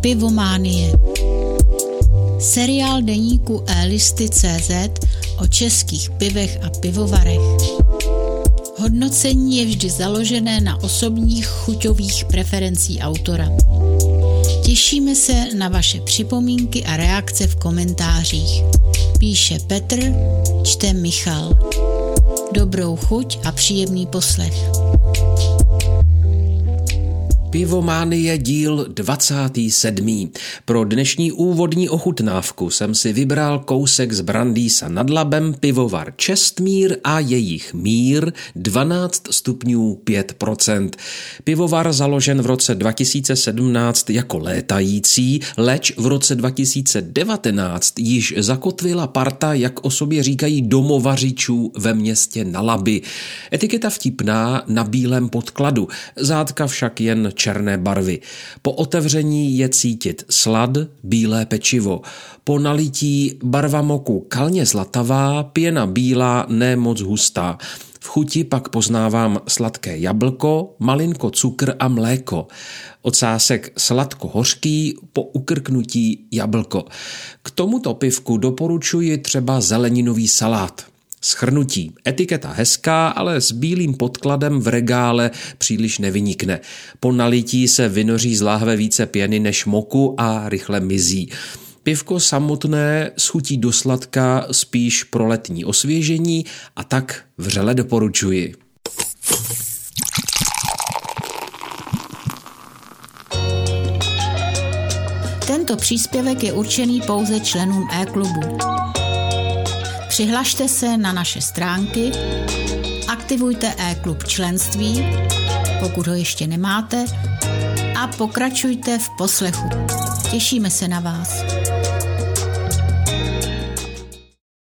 Pivománie. Seriál deníku e-listy.cz o českých pivech a pivovarech. Hodnocení je vždy založené na osobních chuťových preferencí autora. Těšíme se na vaše připomínky a reakce v komentářích. Píše Petr, čte Michal. Dobrou chuť a příjemný poslech. Pivománie díl 27. Pro dnešní úvodní ochutnávku jsem si vybral kousek z Brandýsa nad Labem pivovar Čestmír a jejich mír 12 stupňů 5%. Pivovar založen v roce 2017 jako létající, leč v roce 2019 již zakotvila parta, jak o sobě říkají, domovařičů ve městě na Laby. Etiketa vtipná na bílém podkladu, zátka však jen černé barvy. Po otevření je cítit slad, bílé pečivo. Po nalití barva moku kalně zlatavá, pěna bílá, ne moc hustá. V chuti pak poznávám sladké jablko, malinko cukr a mléko. Ocásek sladko-hořký, po ukrknutí jablko. K tomuto pivku doporučuji třeba zeleninový salát. Schrnutí. Etiketa hezká, ale s bílým podkladem v regále příliš nevynikne. Po nalití se vynoří z láhve více pěny než moku a rychle mizí. Pivko samotné schutí do sladka spíš pro letní osvěžení a tak vřele doporučuji. Tento příspěvek je určený pouze členům e-klubu. Přihlašte se na naše stránky, aktivujte e-klub členství, pokud ho ještě nemáte, a pokračujte v poslechu. Těšíme se na vás.